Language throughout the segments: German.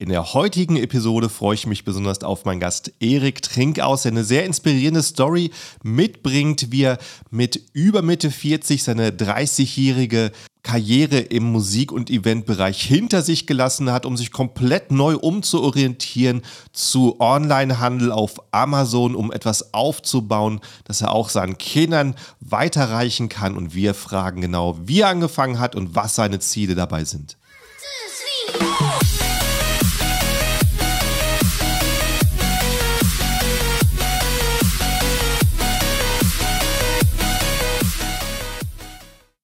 In der heutigen Episode freue ich mich besonders auf meinen Gast Erik Trinkaus, der eine sehr inspirierende Story mitbringt, wie er mit über Mitte 40 seine 30-jährige Karriere im Musik- und Eventbereich hinter sich gelassen hat, um sich komplett neu umzuorientieren zu Onlinehandel auf Amazon, um etwas aufzubauen, das er auch seinen Kindern weiterreichen kann. Und wir fragen genau, wie er angefangen hat und was seine Ziele dabei sind.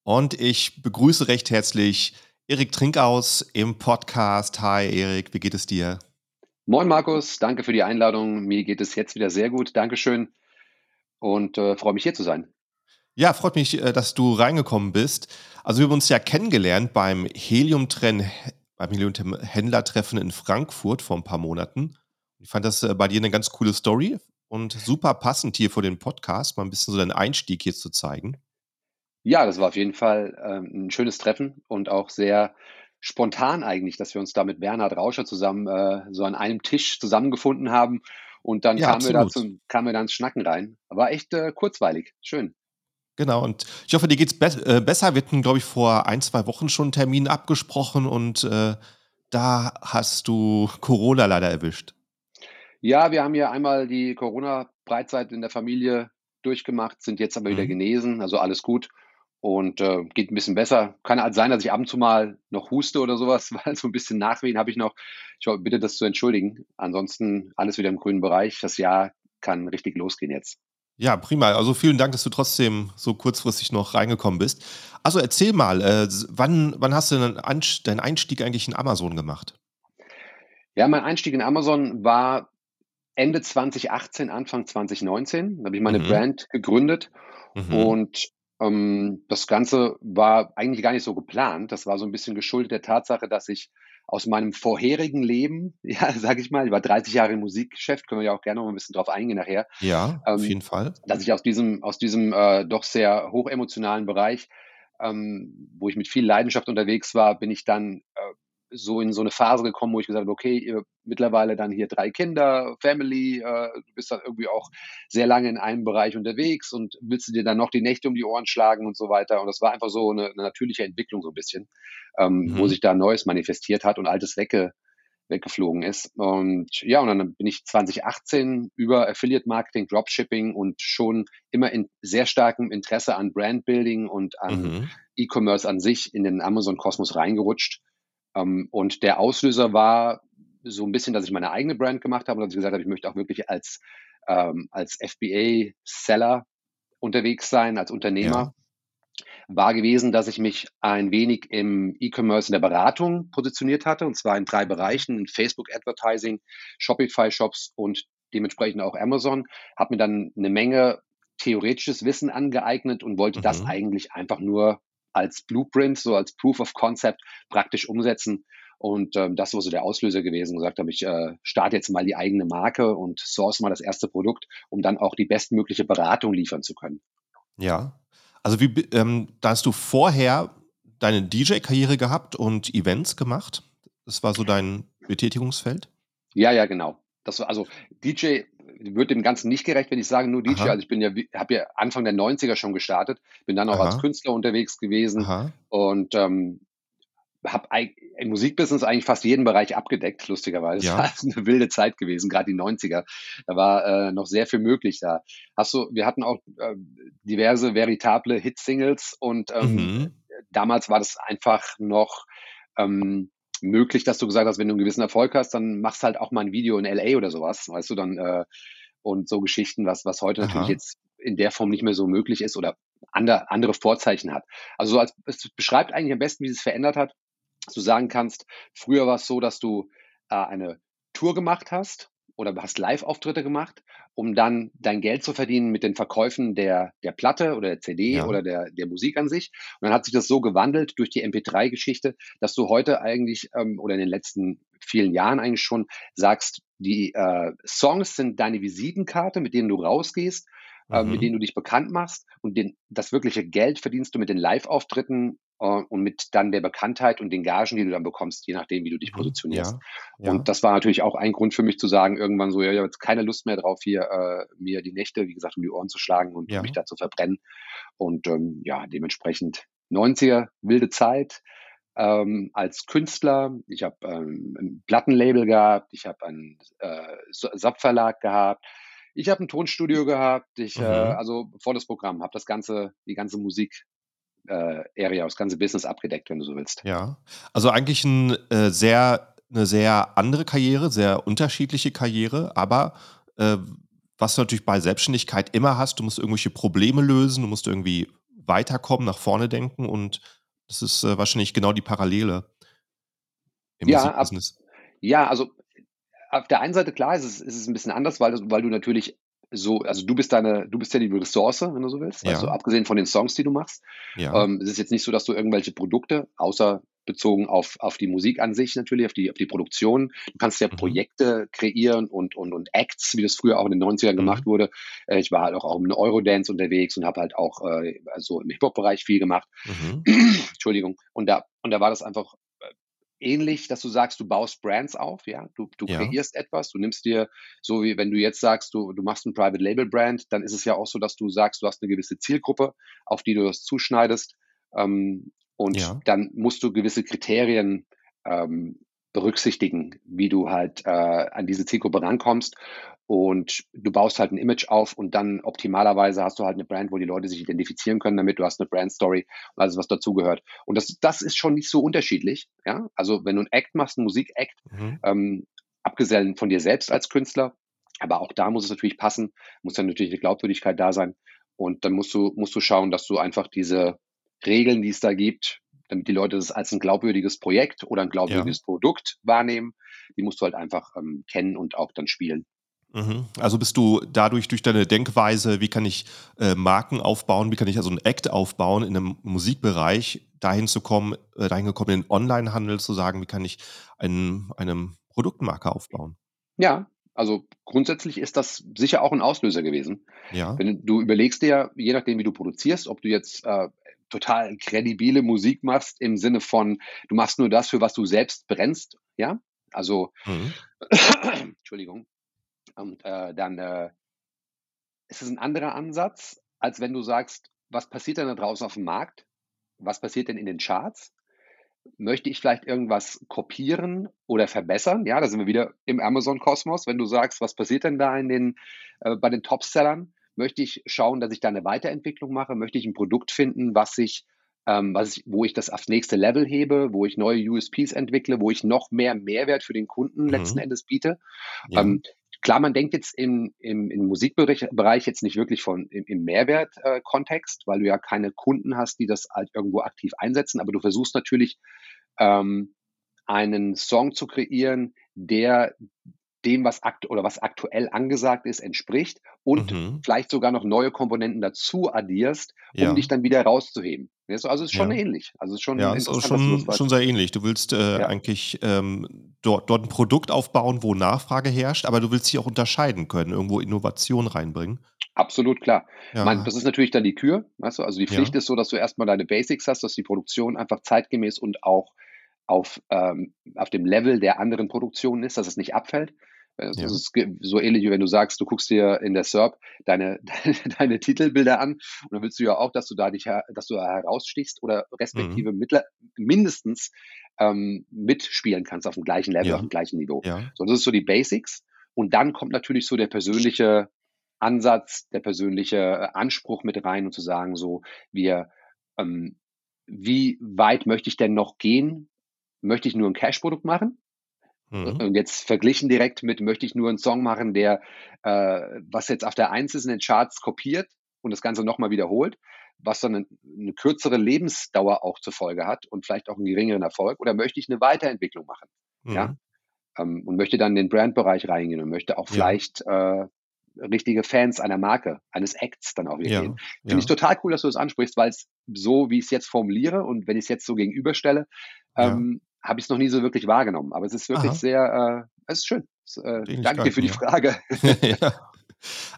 Und ich begrüße recht herzlich Erik Trinkaus im Podcast. Hi Erik, wie geht es dir? Moin Markus, danke für die Einladung. Mir geht es jetzt wieder sehr gut. Dankeschön und äh, freue mich hier zu sein. Ja, freut mich, äh, dass du reingekommen bist. Also wir haben uns ja kennengelernt beim Helium-Treffen, beim Helium-Händlertreffen in Frankfurt vor ein paar Monaten. Ich fand das äh, bei dir eine ganz coole Story und super passend hier vor dem Podcast, mal ein bisschen so deinen Einstieg hier zu zeigen. Ja, das war auf jeden Fall ähm, 'n schönes Treffen und auch sehr spontan eigentlich, dass wir uns da mit Bernhard Rauscher zusammen, äh, so an einem Tisch zusammengefunden haben und dann Ja, kamen wir da zum kamen wir da ins Schnacken rein. War echt, äh, kurzweilig. Schön. Genau, und ich hoffe, dir geht's be äh, besser. Wir hatten, glaube ich, vor ein, zwei Wochen schon 'n Termin abgesprochen und, äh, da hast du Corona leider erwischt. Ja, wir haben ja einmal die Corona-Breitzeit in der Familie durchgemacht, sind jetzt aber wieder Mhm. genesen, also alles gut und äh, geht ein bisschen besser. Kann halt sein, dass ich ab und zu mal noch huste oder sowas, weil so ein bisschen Nachwehen habe ich noch. Ich bitte das zu entschuldigen. Ansonsten alles wieder im grünen Bereich. Das Jahr kann richtig losgehen jetzt. Ja, prima. Also vielen Dank, dass du trotzdem so kurzfristig noch reingekommen bist. Also erzähl mal, äh, wann, wann hast du deinen Einstieg eigentlich in Amazon gemacht? Ja, mein Einstieg in Amazon war Ende 2018, Anfang 2019. Da habe ich meine Mhm. Brand gegründet Mhm. und ähm, das Ganze war eigentlich gar nicht so geplant. Das war so ein bisschen geschuldet der Tatsache, dass ich aus meinem vorherigen Leben, ja, sage ich mal, ich war 30 Jahre im Musikgeschäft, können wir ja auch gerne noch ein bisschen drauf eingehen nachher, Ja, auf ähm, jeden Fall. dass ich aus diesem aus diesem, äh, doch sehr hochemotionalen Bereich, ähm, wo ich mit viel Leidenschaft unterwegs war, bin ich dann, äh, so in so eine Phase gekommen, wo ich gesagt habe: „Okay, mittlerweile dann hier 3 Kinder, Family, äh, du bist dann irgendwie auch sehr lange in einem Bereich unterwegs und willst du dir dann noch die Nächte um die Ohren schlagen und so weiter?“ Und das war einfach so eine 'ne natürliche Entwicklung so ein bisschen, ähm, wo Mhm. sich da Neues manifestiert hat und Altes wegge weggeflogen ist. Und ja, und dann bin ich 2018 über Affiliate Marketing, Dropshipping und schon immer in sehr starkem Interesse an Brandbuilding und an Mhm. E-Commerce an sich in den Amazon-Kosmos reingerutscht. Ähm, und der Auslöser war so ein bisschen, dass ich meine eigene Brand gemacht habe und dass ich gesagt habe, ich möchte auch wirklich als, ähm, als FBA-Seller unterwegs sein, als Ja. Unternehmer war gewesen, dass ich mich ein wenig im E-Commerce in der Beratung positioniert hatte, und zwar in drei. Bereichen: in Facebook Advertising, Shopify Shops und dementsprechend auch Amazon. Habe mir dann eine Menge theoretisches Wissen angeeignet und wollte das Mhm. eigentlich einfach nur als Blueprint, so als Proof of Concept praktisch umsetzen. Und ähm, das war so der Auslöser gewesen. Gesagt habe ich, äh, starte jetzt mal die eigene Marke und source mal das erste Produkt, um dann auch die bestmögliche Beratung liefern zu können. Ja. Also wie, ähm, da hast du vorher deine DJ-Karriere gehabt und Events gemacht? Das war so dein Betätigungsfeld? Ja, ja, genau. Das war also DJ wird dem Ganzen nicht gerecht, wenn ich sage nur DJ. Aha, Also ich bin ja, habe ja Anfang der 90er schon gestartet, bin dann auch als aha, Künstler unterwegs gewesen aha. und ähm, habe im Musikbusiness eigentlich fast jeden Bereich abgedeckt, lustigerweise. Es war Ja. also eine wilde Zeit gewesen, gerade die 90er. Da war äh, noch sehr viel möglich da. Hast du, wir hatten auch äh, diverse veritable Hit-Singles und ähm, Mhm. damals war das einfach noch ähm, möglich, dass du gesagt hast, wenn du einen gewissen Erfolg hast, dann machst halt auch mal ein Video in LA oder sowas, weißt du, dann äh, und so Geschichten, was, was heute natürlich Aha. jetzt in der Form nicht mehr so möglich ist oder andere, andere Vorzeichen hat. Also so als, es beschreibt eigentlich am besten, wie es sich verändert hat, dass du sagen kannst, früher war es so, dass du äh, eine Tour gemacht hast oder hast Live-Auftritte gemacht, um dann dein Geld zu verdienen mit den Verkäufen der, der Platte oder der CD Ja. oder der, der Musik an sich. Und dann hat sich das so gewandelt durch die MP3-Geschichte, dass du heute eigentlich ähm, oder in den letzten vielen Jahren eigentlich schon sagst, die äh, Songs sind deine Visitenkarte, mit denen du rausgehst, äh, mit Mhm. denen du dich bekannt machst und den, das wirkliche Geld verdienst du mit den Live-Auftritten und mit dann der Bekanntheit und den Gagen, die du dann bekommst, je nachdem, wie du dich Mhm. positionierst. Ja, ja. Und das war natürlich auch ein Grund für mich zu sagen, irgendwann so, ja, ich habe jetzt keine Lust mehr drauf, hier äh, mir die Nächte, wie gesagt, um die Ohren zu schlagen und Ja. mich da zu verbrennen. Und ähm, ja, dementsprechend 90er, wilde Zeit. Ähm, als Künstler, ich habe ähm, ein Plattenlabel gehabt, ich habe einen äh, Sub-Verlag gehabt, ich habe ein Tonstudio gehabt, ich, äh, Mhm. also volles Programm, habe das ganze, die ganze Musik äh, Area, das ganze Business abgedeckt, wenn du so willst. Ja. Also eigentlich 'n, äh, sehr 'ne sehr andere Karriere, sehr unterschiedliche Karriere, aber, äh, was du natürlich bei Selbstständigkeit immer hast, du musst irgendwelche Probleme lösen, du musst irgendwie weiterkommen, nach vorne denken und das ist, äh, wahrscheinlich genau die Parallele im Ja, ab Musikbusiness. ja, also auf der einen Seite klar ist es ist es 'n bisschen anders, weil weil du natürlich so also du bist deine du bist ja die Ressource, wenn du so willst, Ja, abgesehen von den Songs, die du machst. ja. Ähm, es ist jetzt nicht so, dass du irgendwelche Produkte, außer bezogen auf auf die Musik an sich natürlich, auf die auf die Produktion du kannst ja Mhm. Projekte kreieren und und und Acts, wie das früher auch in den 90ern gemacht Mhm. wurde. Äh, ich war halt auch auch im Eurodance unterwegs und habe halt auch, äh, also im Hip-Hop-Bereich viel gemacht. Mhm. Entschuldigung. Und da und da war das einfach, ähnlich, dass du sagst, du baust Brands auf, ja? Du du Ja. kreierst etwas, du nimmst dir so wie wenn du jetzt sagst, du du machst 'n Private Label Brand, dann ist es ja auch so, dass du sagst, du hast 'ne gewisse Zielgruppe, auf die du das zuschneidest, ähm, und Ja. dann musst du gewisse Kriterien, ähm, berücksichtigen, wie du halt, äh, an diese Zielgruppe rankommst. Und du baust halt 'n Image auf und dann optimalerweise hast du halt 'ne Brand, wo die Leute sich identifizieren können damit. Du hast 'ne Brand Story und alles, was dazugehört. Und das das ist schon nicht so unterschiedlich, ja? Also, wenn du 'n Act machst, 'n Musik-Act, Mhm. ähm, abgesehen von dir selbst als Künstler, aber auch da muss es natürlich passen, muss dann natürlich 'ne Glaubwürdigkeit da sein. Und dann musst du musst du schauen, dass du einfach diese Regeln, die es da gibt, damit die Leute das als 'n glaubwürdiges Projekt oder 'n Ja. glaubwürdiges Produkt wahrnehmen, die musst du halt einfach, ähm, kennen und auch dann spielen. Mhm. Also bist du dadurch durch deine Denkweise, wie kann ich, äh, Marken aufbauen, wie kann ich also 'n Act aufbauen in 'nem Musikbereich, dahin zu kommen äh, dahin gekommen, in den Onlinehandel zu sagen, wie kann ich ein eine Produktmarke aufbauen? Ja, also grundsätzlich ist das sicher auch 'n Auslöser gewesen. Ja. Wenn du überlegst dir, je nachdem, wie du produzierst, ob du jetzt, äh, total kredibile Musik machst im Sinne von, du machst nur das, für was du selbst brennst, ja? Also Mhm. Entschuldigung. Und, äh, dann, äh ist es 'n anderer Ansatz, als wenn du sagst: „Was passiert denn da draußen aufm Markt? Was passiert denn in den Charts? Möchte ich vielleicht irgendwas kopieren oder verbessern?“ Ja, da sind wir wieder im Amazon-Kosmos. Wenn du sagst: „Was passiert denn da in den äh, bei den Topsellern?“ Möchte ich schauen, dass ich da 'ne Weiterentwicklung mache? Möchte ich 'n Produkt finden, was ich ähm, was ich wo ich das aufs nächste Level hebe, wo ich neue USPs entwickle, wo ich noch mehr Mehrwert für den Kunden letzten Mhm. Endes biete? Ja. Ähm, klar, man denkt jetzt im im im Musikberich Bereich jetzt nicht wirklich von im im Mehrwert äh, Kontext, weil du ja keine Kunden hast, die das halt irgendwo aktiv einsetzen, aber du versuchst natürlich, ähm, einen Song zu kreieren, der dem, was akt oder was aktuell angesagt ist, entspricht und Mhm. vielleicht sogar noch neue Komponenten dazu addierst, um dich Ja. dann wieder rauszuheben. Also, es ist schon Ja. ähnlich. Also, es ist schon Ja, ist schon schon sehr ähnlich. Du willst, äh, Ja. eigentlich, ähm, dort dort 'n Produkt aufbauen, wo Nachfrage herrscht, aber du willst dich auch unterscheiden können, irgendwo Innovation reinbringen. Absolut klar. Ja. das ist natürlich dann die Kür, weißt du? Also, die Pflicht ist so, dass du erst mal deine Basics hast, dass die Produktion einfach zeitgemäß und auch auf ähm, auf dem Level der anderen Produktionen ist, dass es nicht abfällt. Das Ja. so ähnlich, wie wenn du sagst, du guckst dir in der SERP deine deine deine Titelbilder an und dann willst du ja auch, dass du da dich dass du da herausstichst oder Mhm. respektive mittler mindestens, ähm, mitspielen kannst aufm gleichen Level, Ja. aufm gleichen Niveau. Ja. So, das ist so die Basics. Und dann kommt natürlich so der persönliche Ansatz, der persönliche, äh, Anspruch mit rein und zu sagen so: „Wir ähm, wie weit möchte ich denn noch gehen? Möchte ich nur 'n Cash-Produkt machen?“ Äh, Mhm. Und jetzt verglichen direkt mit: „Möchte ich nur 'n Song machen, der, äh, was jetzt auf der 1 ist in den Charts, kopiert und das Ganze noch mal wiederholt, was dann 'nen 'ne kürzere Lebensdauer auch zur Folge hat und vielleicht auch 'n geringeren Erfolg? Oder möchte ich 'ne Weiterentwicklung machen?“ Ja? Mhm. Ähm, und möchte dann in den Brand-Bereich reingehen und möchte auch Ja. vielleicht, äh, richtige Fans einer Marke, eines Acts dann auch wieder gehen. Ja, Finde ich ja. total cool, dass du das ansprichst, weil's so, wie ich's jetzt formuliere und wenn ich's jetzt so gegenüberstelle, Ja. ähm, habe ich's noch nie so wirklich wahrgenommen. Aber es ist wirklich Aha. sehr, äh es ist schön. Es äh, danke dir für die ja. Frage. Ja.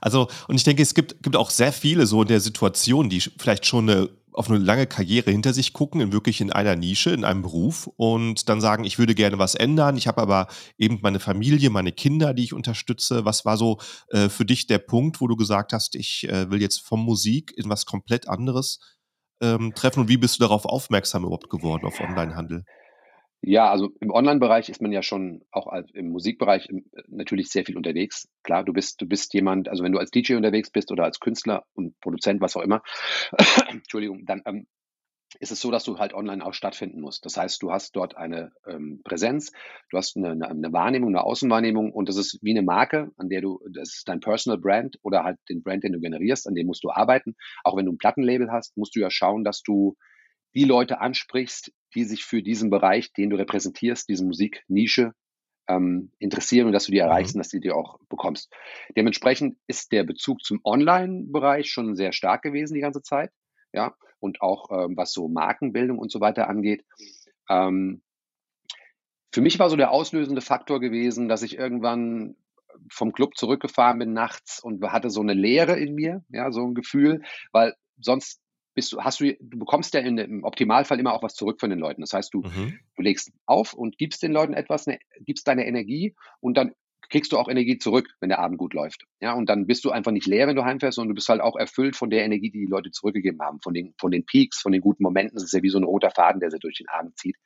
Also und ich denke, es gibt gibt auch sehr viele so in der Situation, die vielleicht schon 'ne auf eine lange Karriere hinter sich gucken, in wirklich in einer Nische, in einem Beruf und dann sagen, ich würde gerne was ändern. Ich habe aber eben meine Familie, meine Kinder, die ich unterstütze. Was war so äh, für dich der Punkt, wo du gesagt hast, ich äh, will jetzt vom Musik in was komplett anderes ähm, treffen und wie bist du darauf aufmerksam überhaupt geworden, auf Onlinehandel? Ja, also im Online-Bereich ist man ja schon auch im Musikbereich im, äh, natürlich sehr viel unterwegs. Klar, du bist, du bist jemand, also wenn du als DJ unterwegs bist oder als Künstler und Produzent, was auch immer, Entschuldigung, dann ähm, ist es so, dass du halt online auch stattfinden musst. Das heißt, du hast dort eine ähm, Präsenz, du hast eine, eine Wahrnehmung, eine Außenwahrnehmung und das ist wie eine Marke, an der du, das ist dein Personal Brand oder halt den Brand, den du generierst, an dem musst du arbeiten. Auch wenn du ein Plattenlabel hast, musst du ja schauen, dass du die Leute ansprichst, die sich für diesen Bereich, den du repräsentierst, diese Musiknische ähm, interessieren und dass du die erreichst mhm. und dass du die auch bekommst. Dementsprechend ist der Bezug zum Online-Bereich schon sehr stark gewesen die ganze Zeit, ja, und auch ähm, was so Markenbildung und so weiter angeht. Ähm, für mich war so der auslösende Faktor gewesen, dass ich irgendwann vom Club zurückgefahren bin nachts und hatte so eine Leere in mir, ja, so ein Gefühl, weil sonst bist du, hast du, du bekommst ja in, im Optimalfall immer auch was zurück von den Leuten. Das heißt, du, mhm. du legst auf und gibst den Leuten etwas, ne, gibst deine Energie und dann kriegst du auch Energie zurück, wenn der Abend gut läuft. Ja, und dann bist du einfach nicht leer, wenn du heimfährst, sondern du bist halt auch erfüllt von der Energie, die die Leute zurückgegeben haben, von den, von den Peaks, von den guten Momenten. Das ist ja wie so ein roter Faden, der sie durch den Abend zieht.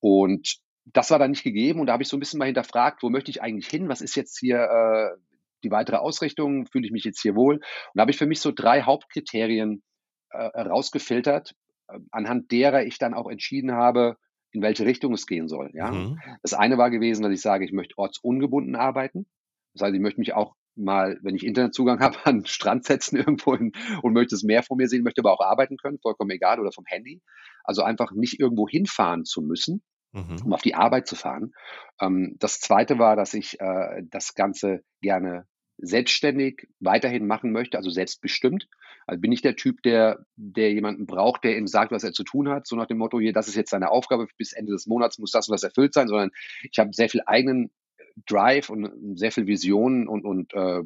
Und das war dann nicht gegeben und da habe ich so ein bisschen mal hinterfragt, wo möchte ich eigentlich hin? Was ist jetzt hier äh, die weitere Ausrichtung? Fühle ich mich jetzt hier wohl? Und da habe ich für mich so drei Hauptkriterien äh, rausgefiltert, äh, anhand derer ich dann auch entschieden habe, in welche Richtung es gehen soll. Ja? Mhm. Das eine war gewesen, dass ich sage, ich möchte ortsungebunden arbeiten. Das heißt, ich möchte mich auch mal, wenn ich Internetzugang habe, an den Strand setzen irgendwo hin und möchte das Meer vor mir sehen, möchte aber auch arbeiten können, vollkommen egal, oder vom Handy. Also einfach nicht irgendwo hinfahren zu müssen, mhm. um auf die Arbeit zu fahren. Ähm, das zweite war, dass ich äh, das Ganze gerne selbstständig weiterhin machen möchte, also selbstbestimmt. Also bin ich der Typ, der, der jemanden braucht, der ihm sagt, was er zu tun hat, so nach dem Motto, hier, das ist jetzt seine Aufgabe, bis Ende des Monats muss das und das erfüllt sein, sondern ich habe sehr viel eigenen Drive und sehr viel Visionen und, und äh,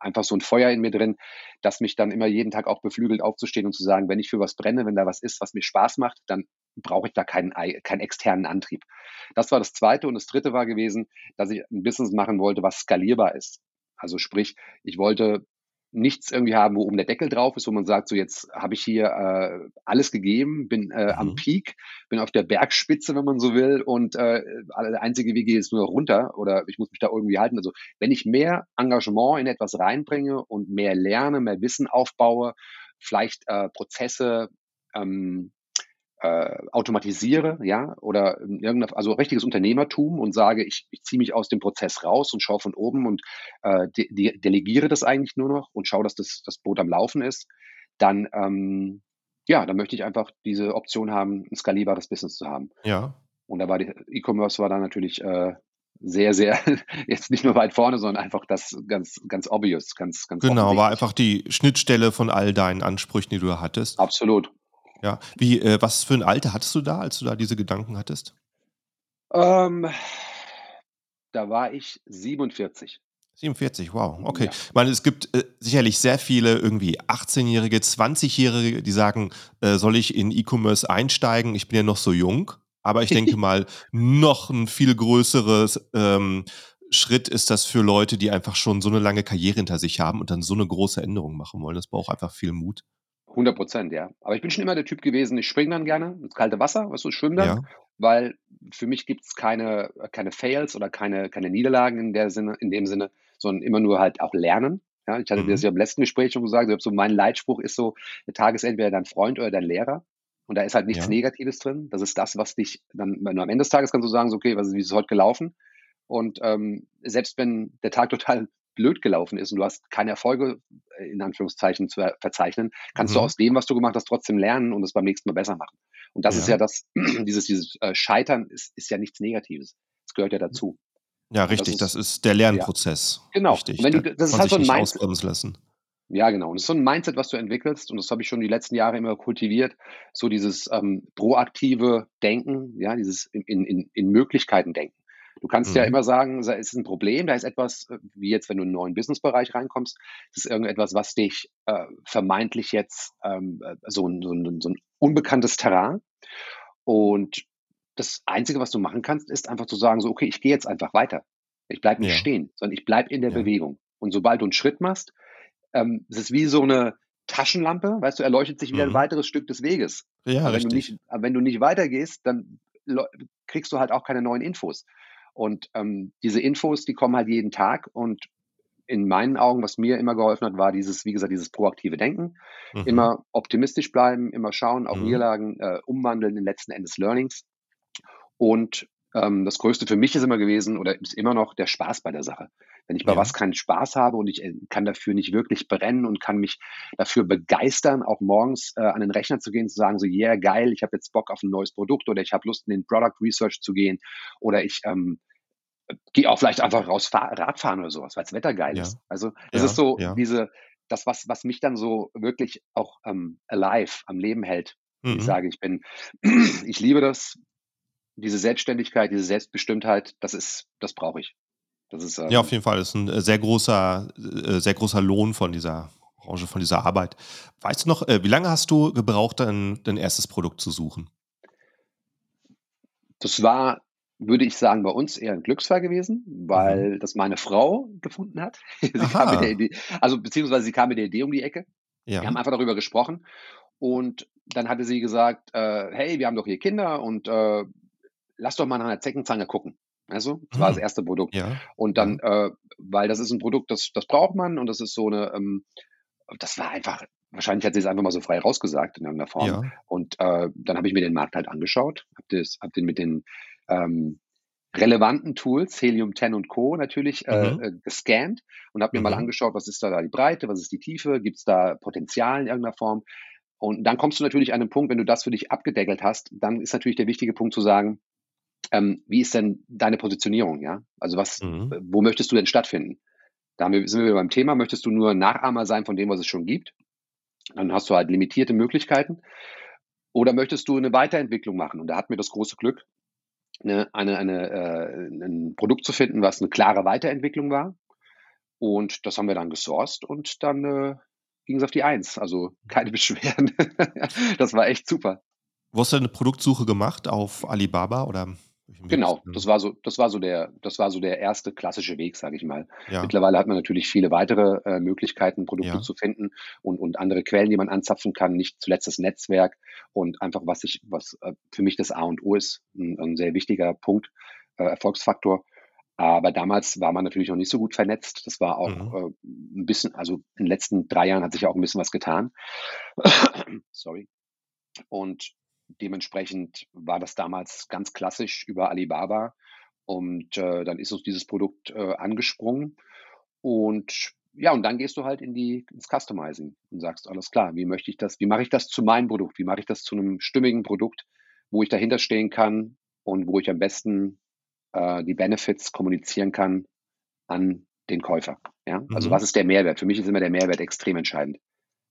einfach so ein Feuer in mir drin, das mich dann immer jeden Tag auch beflügelt aufzustehen und zu sagen, wenn ich für was brenne, wenn da was ist, was mir Spaß macht, dann brauche ich da keinen, keinen externen Antrieb. Das war das Zweite. Und das Dritte war gewesen, dass ich ein Business machen wollte, was skalierbar ist. Also sprich, ich wollte nichts irgendwie haben, wo oben der Deckel drauf ist, wo man sagt, so jetzt habe ich hier äh, alles gegeben, bin äh, mhm. am Peak, bin auf der Bergspitze, wenn man so will, und äh, der einzige Weg ist nur runter oder ich muss mich da irgendwie halten. Also wenn ich mehr Engagement in etwas reinbringe und mehr lerne, mehr Wissen aufbaue, vielleicht äh, Prozesse ähm, äh, automatisiere, ja, oder irgendein, also richtiges Unternehmertum und sage, ich, ich ziehe mich aus dem Prozess raus und schaue von oben und äh, de de delegiere das eigentlich nur noch und schaue, dass das, das Boot am Laufen ist, dann ähm, ja, dann möchte ich einfach diese Option haben, ein skalierbares Business zu haben. Ja. Und da war die E-Commerce war da natürlich äh, sehr, sehr, jetzt nicht nur weit vorne, sondern einfach das ganz, ganz obvious, ganz, ganz Genau, war einfach die Schnittstelle von all deinen Ansprüchen, die du hattest. Absolut. Ja, wie, äh, was für ein Alter hattest du da, als du da diese Gedanken hattest? Ähm, da war ich 47. 47, wow, okay. Ja. Ich meine, es gibt äh, sicherlich sehr viele irgendwie 18-Jährige, 20-Jährige, die sagen, äh, soll ich in E-Commerce einsteigen? Ich bin ja noch so jung. Aber ich denke mal, noch ein viel größeres ähm, Schritt ist das für Leute, die einfach schon so eine lange Karriere hinter sich haben und dann so eine große Änderung machen wollen. Das braucht einfach viel Mut. 100 Prozent, ja. Aber ich bin schon immer der Typ gewesen, ich springe dann gerne ins kalte Wasser, weißt du, schwimme dann, ja. weil für mich gibt es keine, keine Fails oder keine, keine Niederlagen in, der Sinne, in dem Sinne, sondern immer nur halt auch lernen. Ja, ich hatte mhm. das ja im letzten Gespräch schon gesagt, so, mein Leitspruch ist so, der Tag ist entweder dein Freund oder dein Lehrer. Und da ist halt nichts ja. Negatives drin. Das ist das, was dich dann, wenn du am Ende des Tages kannst du sagen, so, okay, was, wie ist es heute gelaufen? Und ähm, selbst wenn der Tag total blöd gelaufen ist und du hast keine Erfolge äh, in Anführungszeichen zu verzeichnen, kannst mhm. du aus dem, was du gemacht hast, trotzdem lernen und es beim nächsten Mal besser machen. Und das ja. ist ja das, dieses, dieses äh, Scheitern ist, ist ja nichts Negatives. Es gehört ja dazu. Ja, richtig. Das ist, das ist der Lernprozess. Ja. Genau. Richtig. Wenn du, das ist halt so ein Mindset. Lassen. Ja, genau. Und das ist so ein Mindset, was du entwickelst, und das habe ich schon die letzten Jahre immer kultiviert, so dieses ähm, proaktive Denken, ja, dieses in, in, in Möglichkeiten denken. Du kannst ja immer sagen, da ist ein Problem, da ist etwas, äh, wie jetzt, wenn du in einen neuen Businessbereich reinkommst, das ist irgendetwas, was dich äh, vermeintlich jetzt ähm, äh, so, ein, so, ein, so ein unbekanntes Terrain. Und das Einzige, was du machen kannst, ist einfach zu sagen, so, okay, ich gehe jetzt einfach weiter. Ich bleibe nicht Ja, stehen, sondern ich bleibe in der ja. Bewegung. Und sobald du einen Schritt machst, ähm, es ist wie so eine Taschenlampe, weißt du, erleuchtet sich wieder ein Mhm. weiteres Stück des Weges. Ja, Aber wenn du nicht, richtig. aber wenn du nicht weitergehst, dann kriegst du halt auch keine neuen Infos. Und ähm, diese Infos, die kommen halt jeden Tag. Und in meinen Augen, was mir immer geholfen hat, war dieses, wie gesagt, dieses proaktive Denken. Mhm. Immer optimistisch bleiben, immer schauen, auch Mhm. Niederlagen äh, umwandeln in letzten Endes Learnings. Und ähm, das Größte für mich ist immer gewesen oder ist immer noch der Spaß bei der Sache. Wenn ich bei Ja. was keinen Spaß habe und ich äh, kann dafür nicht wirklich brennen und kann mich dafür begeistern, auch morgens äh, an den Rechner zu gehen, zu sagen, so, yeah, geil, ich habe jetzt Bock auf ein neues Produkt oder ich habe Lust, in den Product Research zu gehen oder ich ähm, gehe auch vielleicht einfach raus fahr Radfahren oder sowas, weil das Wetter geil Ja. ist. Also das Ja. ist so diese, das, was, was mich dann so wirklich auch ähm, alive am Leben hält. Ich Mhm. sage, ich bin, ich liebe das, diese Selbstständigkeit, diese Selbstbestimmtheit, das ist, das brauche ich. Das ist, Ja, auf ähm, jeden Fall. Das ist ein äh, sehr großer, äh, sehr großer Lohn von dieser Branche, von dieser Arbeit. Weißt du noch, äh, wie lange hast du gebraucht, dein, dein erstes Produkt zu suchen? das war, würde ich sagen, bei uns eher ein Glücksfall gewesen, Mhm. weil das meine Frau gefunden hat. Sie kam mit der Aha. Idee, also beziehungsweise sie kam mit der Idee um die Ecke. Wir haben Ja. einfach darüber gesprochen und dann hatte sie gesagt, äh, hey, wir haben doch hier Kinder und äh, lass doch mal nach einer Zeckenzange gucken. Also, das war das Hm. erste Produkt. Ja. Und dann, äh, weil das ist ein Produkt, das, das braucht man und das ist so eine, ähm, das war einfach, wahrscheinlich hat sie es einfach mal so frei rausgesagt in irgendeiner Form. Ja. Und äh, dann habe ich mir den Markt halt angeschaut, habe hab den mit den ähm, relevanten Tools, Helium 10 und Co. natürlich äh, Mhm. äh, gescannt und habe mir mal Mhm. angeschaut, was ist da, da die Breite, was ist die Tiefe, gibt es da Potenzial in irgendeiner Form. Und dann kommst du natürlich an den Punkt, wenn du das für dich abgedeckelt hast, dann ist natürlich der wichtige Punkt zu sagen, ähm, wie ist denn deine Positionierung, ja? Also was, Mhm. wo möchtest du denn stattfinden? Da wir- sind wir wieder beim Thema, möchtest du nur Nachahmer sein von dem, was es schon gibt? Dann hast du halt limitierte Möglichkeiten. Oder möchtest du eine Weiterentwicklung machen? Und da hatten wir das große Glück, eine, eine, eine, äh, ein Produkt zu finden, was eine klare Weiterentwicklung war. Und das haben wir dann gesourced und dann äh, ging es auf die Eins. Also keine Beschwerden. das war echt super. Wo hast du eine Produktsuche gemacht? Auf Alibaba oder Genau, das war so, das war so der, das war so der erste klassische Weg, sage ich mal. Ja. Mittlerweile hat man natürlich viele weitere äh, Möglichkeiten, Produkte Ja. zu finden und, und andere Quellen, die man anzapfen kann. Nicht zuletzt das Netzwerk und einfach was ich, was äh, für mich das A und O ist, ein, ein sehr wichtiger Punkt, äh, Erfolgsfaktor. Aber damals war man natürlich noch nicht so gut vernetzt. Das war auch Mhm. äh, ein bisschen, also in den letzten drei Jahren hat sich auch ein bisschen was getan. Sorry. Und dementsprechend war das damals ganz klassisch über Alibaba. Und äh, dann ist uns dieses Produkt äh, angesprungen. Und ja, und dann gehst du halt in die, ins Customizing und sagst, alles klar, wie möchte ich das, wie mache ich das zu meinem Produkt? Wie mache ich das zu einem stimmigen Produkt, wo ich dahinter stehen kann und wo ich am besten äh, die Benefits kommunizieren kann an den Käufer. Ja? Also Mhm. was ist der Mehrwert? Für mich ist immer der Mehrwert extrem entscheidend.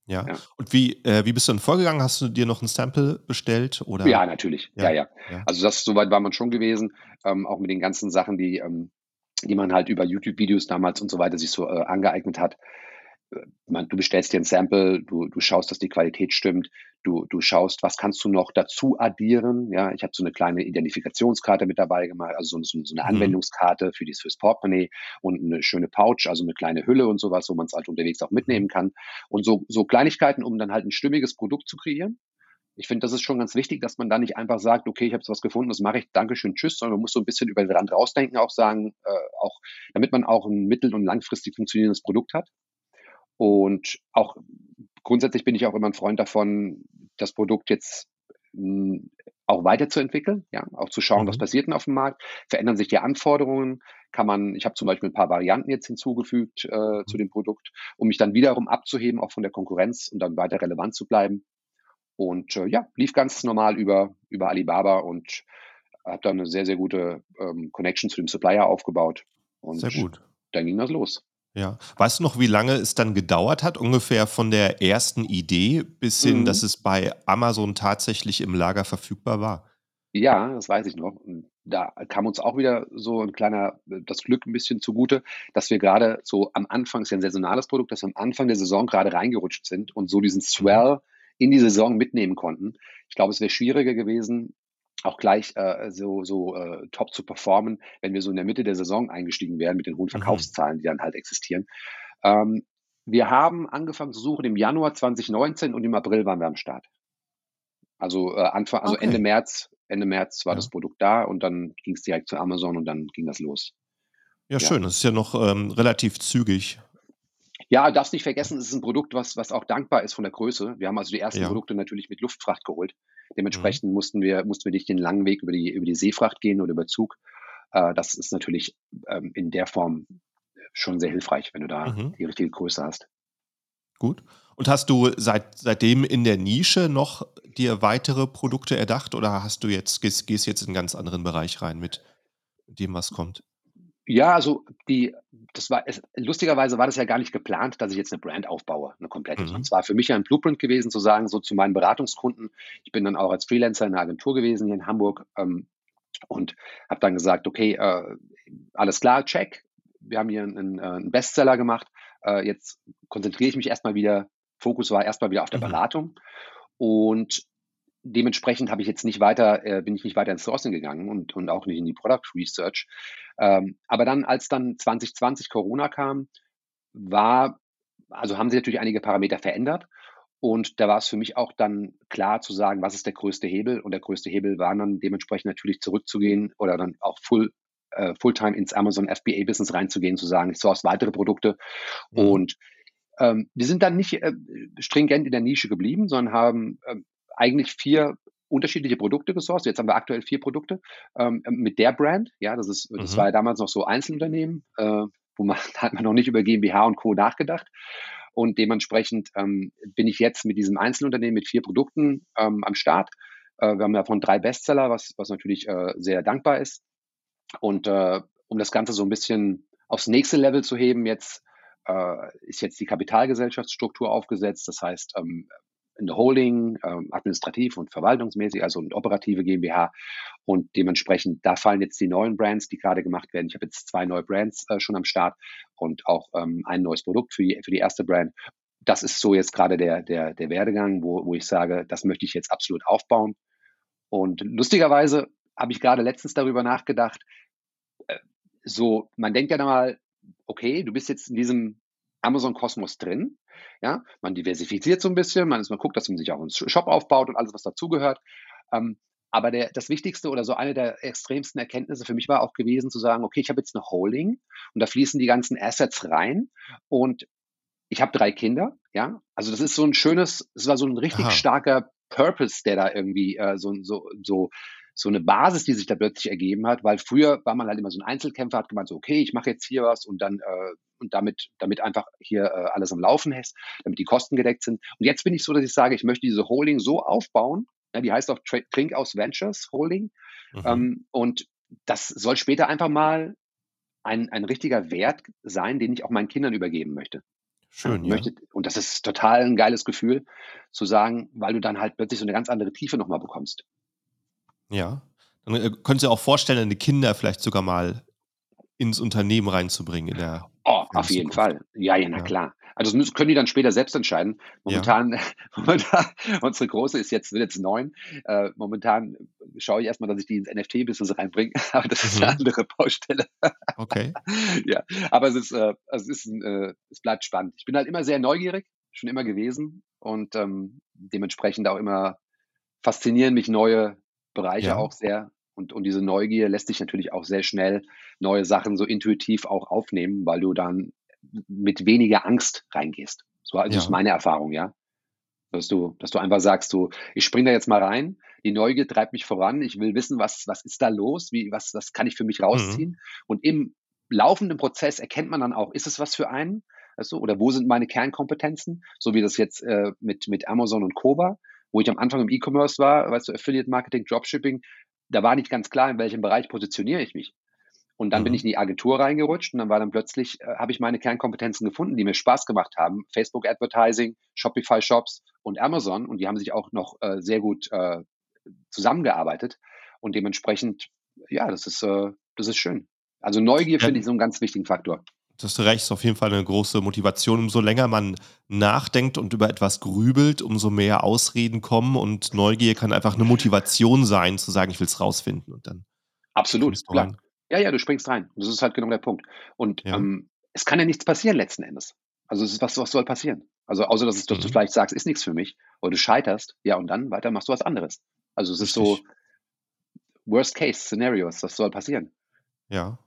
Ja. Ja. Und wie, äh, wie bist du dann vorgegangen? Hast du dir noch ein Sample bestellt? Oder? Ja, natürlich. Ja, Ja. ja. Ja. Also das, soweit war man schon gewesen, ähm, auch mit den ganzen Sachen, die, ähm, die man halt über YouTube-Videos damals und so weiter sich so äh, angeeignet hat. Man, du bestellst dir ein Sample, du, du schaust, dass die Qualität stimmt, du, du schaust, was kannst du noch dazu addieren. Ja, ich habe so eine kleine Identifikationskarte mit dabei gemacht, also so, so, eine Mhm. Anwendungskarte für dieses fürs Portemonnaie und eine schöne Pouch, also eine kleine Hülle und sowas, wo man es halt unterwegs auch mitnehmen kann. Und so, so Kleinigkeiten, um dann halt ein stimmiges Produkt zu kreieren. Ich finde, das ist schon ganz wichtig, dass man da nicht einfach sagt, okay, ich habe was gefunden, das mache ich, Dankeschön, tschüss, sondern man muss so ein bisschen über den Rand rausdenken, auch sagen, äh, auch, damit man auch ein mittel- und langfristig funktionierendes Produkt hat. Und auch grundsätzlich bin ich auch immer ein Freund davon, das Produkt jetzt mh, auch weiterzuentwickeln, ja, auch zu schauen, was Mhm. passiert denn auf dem Markt, verändern sich die Anforderungen, kann man, ich habe zum Beispiel ein paar Varianten jetzt hinzugefügt äh, zu Mhm. dem Produkt, um mich dann wiederum abzuheben, auch von der Konkurrenz und dann weiter relevant zu bleiben. Und äh, ja, lief ganz normal über, über Alibaba und habe dann eine sehr, sehr gute ähm, Connection zu dem Supplier aufgebaut. Sehr Und gut. dann ging das los. Ja. Weißt du noch, wie lange es dann gedauert hat, ungefähr von der ersten Idee bis hin, dass Mhm. es bei Amazon tatsächlich im Lager verfügbar war? Ja, das weiß ich noch. Und da kam uns auch wieder so ein kleiner, das Glück ein bisschen zugute, dass wir gerade so am Anfang, ist ja ein saisonales Produkt, dass wir am Anfang der Saison gerade reingerutscht sind und so diesen Swell in die Saison mitnehmen konnten. Ich glaube, es wäre schwieriger gewesen, auch gleich äh, so, so äh, top zu performen, wenn wir so in der Mitte der Saison eingestiegen wären mit den hohen mhm. Verkaufszahlen, die dann halt existieren. Ähm, wir haben angefangen zu suchen im Januar 2019 und im April waren wir am Start. Also, äh, Anfang, also okay. Ende März, Ende März war ja. das Produkt da und dann ging es direkt zu Amazon und dann ging das los. Ja, ja. schön. Das ist ja noch ähm, relativ zügig. Ja, darfst nicht vergessen, es ist ein Produkt, was, was auch dankbar ist von der Größe. Wir haben also die ersten ja. Produkte natürlich mit Luftfracht geholt. Dementsprechend mhm. mussten wir, mussten wir nicht den langen Weg über die, über die Seefracht gehen oder über Zug. Äh, das ist natürlich ähm, in der Form schon sehr hilfreich, wenn du da mhm. die richtige Größe hast. Gut. Und hast du seit, seitdem in der Nische noch dir weitere Produkte erdacht oder hast du jetzt, gehst, gehst jetzt in einen ganz anderen Bereich rein mit dem, was kommt? Ja, also die, das war es, lustigerweise war das ja gar nicht geplant, dass ich jetzt eine Brand aufbaue, eine komplette. Mhm. Und zwar für mich ja ein Blueprint gewesen, zu sagen, so zu meinen Beratungskunden. Ich bin dann auch als Freelancer in einer Agentur gewesen hier in Hamburg ähm, und habe dann gesagt, okay, äh, alles klar, check. Wir haben hier einen, einen Bestseller gemacht. Äh, jetzt konzentriere ich mich erstmal wieder. Fokus war erstmal wieder auf der mhm. Beratung. Und dementsprechend habe ich jetzt nicht weiter, äh, bin ich nicht weiter ins Sourcing gegangen und, und auch nicht in die Product Research. Ähm, aber dann, als dann 2020 Corona kam, war, also haben sich natürlich einige Parameter verändert. Und da war es für mich auch dann klar zu sagen, was ist der größte Hebel? Und der größte Hebel war dann dementsprechend natürlich zurückzugehen oder dann auch full, äh, Fulltime ins Amazon FBA-Business reinzugehen, zu sagen, ich source weitere Produkte. Mhm. Und ähm, wir sind dann nicht äh, stringent in der Nische geblieben, sondern haben äh, eigentlich vier unterschiedliche Produkte gesourced. Jetzt haben wir aktuell vier Produkte ähm, mit der Brand. Ja, das ist, das mhm. war ja damals noch so Einzelunternehmen, äh, wo man da hat man noch nicht über GmbH und Co. nachgedacht. Und dementsprechend ähm, bin ich jetzt mit diesem Einzelunternehmen mit vier Produkten ähm, am Start. Äh, wir haben davon drei Bestseller, was, was natürlich äh, sehr dankbar ist. Und äh, um das Ganze so ein bisschen aufs nächste Level zu heben, jetzt äh, ist jetzt die Kapitalgesellschaftsstruktur aufgesetzt. Das heißt, in der Holding, ähm, administrativ und verwaltungsmäßig, also eine operative GmbH. Und dementsprechend, da fallen jetzt die neuen Brands, die gerade gemacht werden. Ich habe jetzt zwei neue Brands äh, schon am Start und auch ähm, ein neues Produkt für die, für die erste Brand. Das ist so jetzt gerade der, der, der Werdegang, wo, wo ich sage, das möchte ich jetzt absolut aufbauen. Und lustigerweise habe ich gerade letztens darüber nachgedacht, äh, so, man denkt ja mal, okay, du bist jetzt in diesem Amazon-Kosmos drin. Ja, man diversifiziert so ein bisschen, man, man guckt, dass man sich auch einen Shop aufbaut und alles, was dazugehört. Ähm, aber der, das Wichtigste oder so eine der extremsten Erkenntnisse für mich war auch gewesen zu sagen, okay, ich habe jetzt eine Holding und da fließen die ganzen Assets rein und ich habe drei Kinder, ja. Also das ist so ein schönes, es war so ein richtig Aha. starker Purpose, der da irgendwie äh, so, so, so so eine Basis, die sich da plötzlich ergeben hat, weil früher war man halt immer so ein Einzelkämpfer, hat gemeint so, okay, ich mache jetzt hier was und dann äh, und damit, damit einfach hier äh, alles am Laufen ist, damit die Kosten gedeckt sind. Und jetzt bin ich so, dass ich sage, ich möchte diese Holding so aufbauen, ja, die heißt auch Trink aus Ventures Holding. Mhm. Ähm, und das soll später einfach mal ein, ein richtiger Wert sein, den ich auch meinen Kindern übergeben möchte. Schön, ja. Möchte, und das ist total ein geiles Gefühl, zu sagen, weil du dann halt plötzlich so eine ganz andere Tiefe nochmal bekommst. Ja. Dann äh, könnt ihr auch vorstellen, deine Kinder vielleicht sogar mal ins Unternehmen reinzubringen in der Oh, auf jeden Fall. Ja, ja, na ja. klar. Also das können die dann später selbst entscheiden. Momentan, ja. momentan unsere Große ist jetzt, wird jetzt neun. Äh, momentan schaue ich erstmal, dass ich die ins NFT-Business reinbringe, aber das ist mhm. eine andere Baustelle. Okay. ja, aber es ist, äh, es ist, äh, es bleibt spannend. Ich bin halt immer sehr neugierig, schon immer gewesen und ähm, dementsprechend auch immer faszinieren mich neue Bereiche ja. auch sehr. Und, und diese Neugier lässt sich natürlich auch sehr schnell neue Sachen so intuitiv auch aufnehmen, weil du dann mit weniger Angst reingehst. So also ja. ist meine Erfahrung, ja. Dass du, dass du einfach sagst, du, ich springe da jetzt mal rein, die Neugier treibt mich voran, ich will wissen, was, was ist da los, wie, was, was kann ich für mich rausziehen. Mhm. Und im laufenden Prozess erkennt man dann auch, ist es was für einen? Du, oder wo sind meine Kernkompetenzen? So wie das jetzt äh, mit, mit Amazon und Koba, wo ich am Anfang im E-Commerce war, weißt du, Affiliate Marketing, Dropshipping, da war nicht ganz klar, in welchem Bereich positioniere ich mich. Und dann mhm. bin ich in die Agentur reingerutscht und dann war dann plötzlich, äh, habe ich meine Kernkompetenzen gefunden, die mir Spaß gemacht haben. Facebook Advertising, Shopify Shops und Amazon. Und die haben sich auch noch äh, sehr gut äh, zusammengearbeitet. Und dementsprechend ja, das ist, äh, das ist schön. Also Neugier ja. finde ich so einen ganz wichtigen Faktor. Das hast du recht, ist auf jeden Fall eine große Motivation. Umso länger man nachdenkt und über etwas grübelt, umso mehr Ausreden kommen und Neugier kann einfach eine Motivation sein, zu sagen, ich will es rausfinden und dann. Absolut, klar. Ja, ja, du springst rein. Das ist halt genau der Punkt. Und ja. ähm, es kann ja nichts passieren letzten Endes. Also es ist, was, was soll passieren? Also außer dass, mhm. du vielleicht sagst, ist nichts für mich oder du scheiterst, ja und dann weiter machst du was anderes. Also es Richtig. ist so Worst Case Szenarios, was soll passieren? Ja.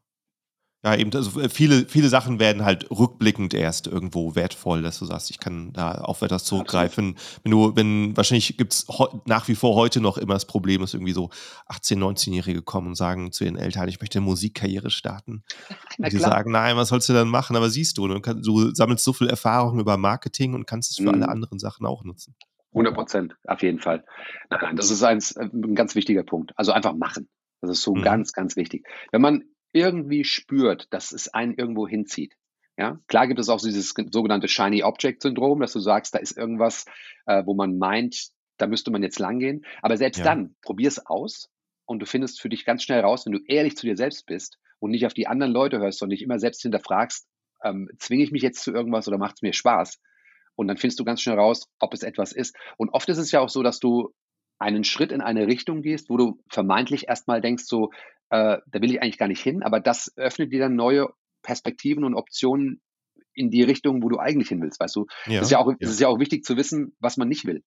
Ja, eben, also äh, viele, viele Sachen werden halt rückblickend erst irgendwo wertvoll, dass du sagst, ich kann da auf etwas zurückgreifen. Absolut. Wenn du, wenn, wahrscheinlich gibt es nach wie vor heute noch immer das Problem, dass irgendwie so 18-, 19-Jährige kommen und sagen zu ihren Eltern, ich möchte eine Musikkarriere starten. und die sagen, nein, was sollst du dann machen? Aber siehst du, du, kannst, du sammelst so viel Erfahrung über Marketing und kannst es für mhm. alle anderen Sachen auch nutzen. 100 Prozent, auf jeden Fall. Nein, nein, das ist eins, äh, ein ganz wichtiger Punkt. Also einfach machen. Das ist so mhm. ganz, ganz wichtig. Wenn man irgendwie spürt, dass es einen irgendwo hinzieht. Ja, klar gibt es auch dieses sogenannte Shiny Object Syndrom, dass du sagst, da ist irgendwas, äh, wo man meint, da müsste man jetzt langgehen. Aber selbst ja. dann, probier es aus und du findest für dich ganz schnell raus, wenn du ehrlich zu dir selbst bist und nicht auf die anderen Leute hörst und dich immer selbst hinterfragst, ähm, zwinge ich mich jetzt zu irgendwas oder macht es mir Spaß? Und dann findest du ganz schnell raus, ob es etwas ist. Und oft ist es ja auch so, dass du einen Schritt in eine Richtung gehst, wo du vermeintlich erstmal denkst, so, äh, da will ich eigentlich gar nicht hin, aber das öffnet dir dann neue Perspektiven und Optionen in die Richtung, wo du eigentlich hin willst, weißt du? Ja, es, ist ja auch, ja. ist ja auch wichtig zu wissen, was man nicht will.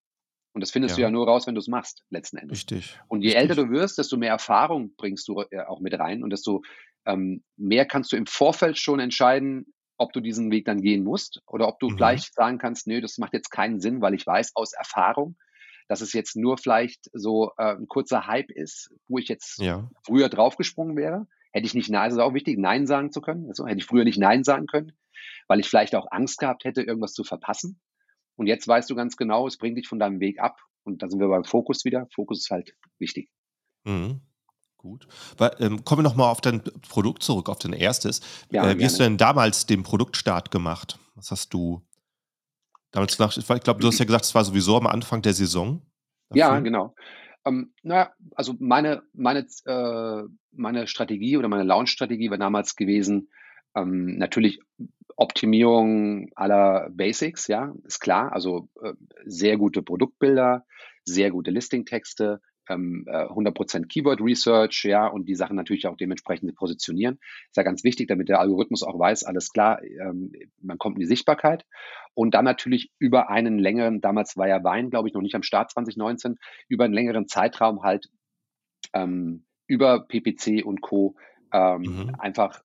Und das findest ja. du ja nur raus, wenn du es machst, letzten Endes. Richtig. Und je Richtig. älter du wirst, desto mehr Erfahrung bringst du äh, auch mit rein und desto ähm, mehr kannst du im Vorfeld schon entscheiden, ob du diesen Weg dann gehen musst oder ob du mhm. gleich sagen kannst, nö, das macht jetzt keinen Sinn, weil ich weiß aus Erfahrung, dass es jetzt nur vielleicht so äh, ein kurzer Hype ist, wo ich jetzt ja. früher draufgesprungen wäre. Hätte ich nicht Nein, das ist auch wichtig, Nein sagen zu können. Also hätte ich früher nicht Nein sagen können, weil ich vielleicht auch Angst gehabt hätte, irgendwas zu verpassen. Und jetzt weißt du ganz genau, es bringt dich von deinem Weg ab. Und da sind wir beim Fokus wieder. Fokus ist halt wichtig. Mhm. Gut. Aber, ähm, kommen wir nochmal auf dein Produkt zurück, auf dein erstes. Ja, äh, wie hast du denn damals den Produktstart gemacht? Was hast du Damals nach, ich glaube, du hast ja gesagt, es war sowieso am Anfang der Saison. Dafür. Ja, genau. Ähm, naja, also meine, meine, äh, meine Strategie oder meine Launch-Strategie war damals gewesen, ähm, natürlich Optimierung aller Basics, ja, ist klar. Also äh, sehr gute Produktbilder, sehr gute Listing-Texte, ähm, 100% äh, Keyword Research, ja, und die Sachen natürlich auch dementsprechend positionieren. Ist ja ganz wichtig, damit der Algorithmus auch weiß, alles klar, ähm, man kommt in die Sichtbarkeit. Und dann natürlich über einen längeren, damals war ja Wein, glaube ich, noch nicht am Start 2019, über einen längeren Zeitraum halt ähm, über PPC und Co. Ähm, mhm. einfach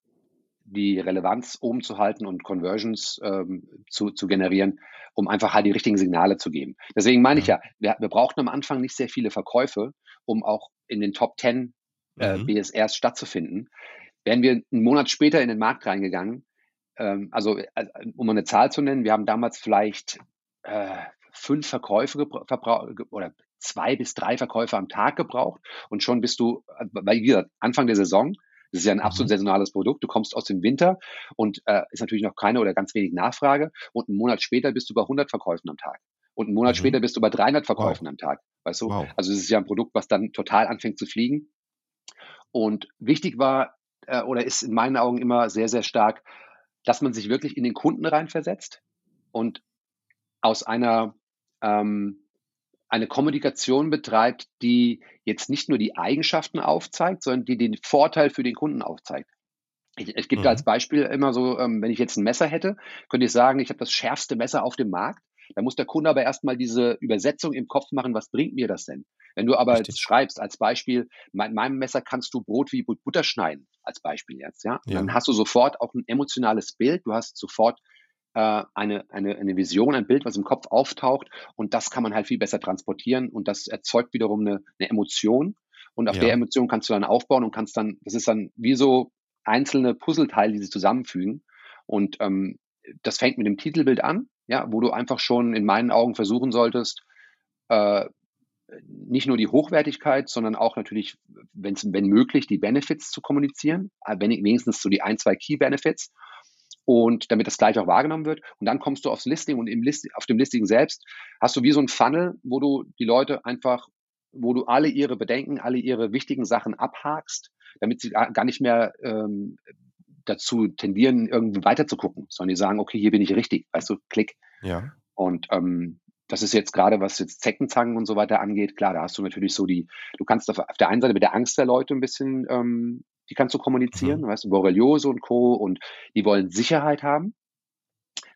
die Relevanz oben zu halten und Conversions ähm, zu, zu generieren, um einfach halt die richtigen Signale zu geben. Deswegen meine ich ja, wir, wir brauchten am Anfang nicht sehr viele Verkäufe, um auch in den Top 10 äh, mhm. BSRs stattzufinden. Wären wir einen Monat später in den Markt reingegangen, ähm, also äh, um eine Zahl zu nennen, wir haben damals vielleicht äh, fünf Verkäufe oder zwei bis drei Verkäufe am Tag gebraucht und schon bist du, äh, weil wie gesagt, Anfang der Saison, das ist ja ein absolut mhm. saisonales Produkt. Du kommst aus dem Winter und äh, ist natürlich noch keine oder ganz wenig Nachfrage. Und einen Monat später bist du bei 100 Verkäufen am Tag. Und einen Monat mhm. später bist du bei 300 Verkäufen wow. am Tag. Weißt du? Wow. Also es ist ja ein Produkt, was dann total anfängt zu fliegen. Und wichtig war äh, oder ist in meinen Augen immer sehr, sehr stark, dass man sich wirklich in den Kunden reinversetzt und aus einer ähm, eine Kommunikation betreibt, die jetzt nicht nur die Eigenschaften aufzeigt, sondern die den Vorteil für den Kunden aufzeigt. Ich, ich gebe mhm. als Beispiel immer so, ähm, wenn ich jetzt ein Messer hätte, könnte ich sagen, ich habe das schärfste Messer auf dem Markt. Da muss der Kunde aber erstmal diese Übersetzung im Kopf machen, was bringt mir das denn? Wenn du aber jetzt schreibst, als Beispiel, mit meinem Messer kannst du Brot wie Butter schneiden, als Beispiel jetzt, ja, ja. dann hast du sofort auch ein emotionales Bild, du hast sofort eine, eine, eine Vision, ein Bild, was im Kopf auftaucht. Und das kann man halt viel besser transportieren. Und das erzeugt wiederum eine, eine Emotion. Und auf ja. der Emotion kannst du dann aufbauen und kannst dann, das ist dann wie so einzelne Puzzleteile, die sich zusammenfügen. Und ähm, das fängt mit dem Titelbild an, ja, wo du einfach schon in meinen Augen versuchen solltest, äh, nicht nur die Hochwertigkeit, sondern auch natürlich, wenn's, wenn möglich, die Benefits zu kommunizieren, äh, wenn, wenigstens so die ein, zwei Key Benefits und damit das gleich auch wahrgenommen wird. Und dann kommst du aufs Listing und im List, auf dem Listing selbst hast du wie so ein Funnel, wo du die Leute einfach, wo du alle ihre Bedenken, alle ihre wichtigen Sachen abhakst, damit sie gar nicht mehr ähm, dazu tendieren, irgendwie weiter zu gucken, sondern die sagen, okay, hier bin ich richtig, weißt du, klick. Ja. Und ähm, das ist jetzt gerade, was jetzt Zeckenzangen und so weiter angeht, klar, da hast du natürlich so die, du kannst auf, der einen Seite mit der Angst der Leute ein bisschen, ähm, die kannst du kommunizieren, mhm. weißt du, Borreliose und Co. und die wollen Sicherheit haben.